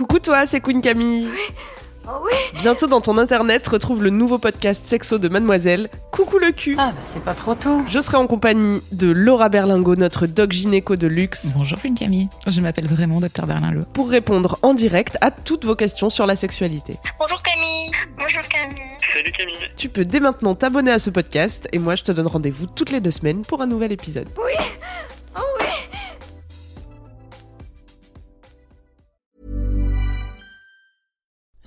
Coucou toi, c'est Queen Camille. Oh oui Bientôt dans ton internet, retrouve le nouveau podcast sexo de Mademoiselle. Coucou le cul. Ah bah c'est pas trop tôt. Je serai en compagnie de Laura Berlingo, notre doc gynéco de luxe, Bonjour une Camille, je m'appelle vraiment Dr Berlinlot. pour répondre en direct à toutes vos questions sur la sexualité. Bonjour Camille. Bonjour Camille. Salut Camille. Tu peux dès maintenant t'abonner à ce podcast et moi je te donne rendez-vous toutes les deux semaines pour un nouvel épisode. Oui.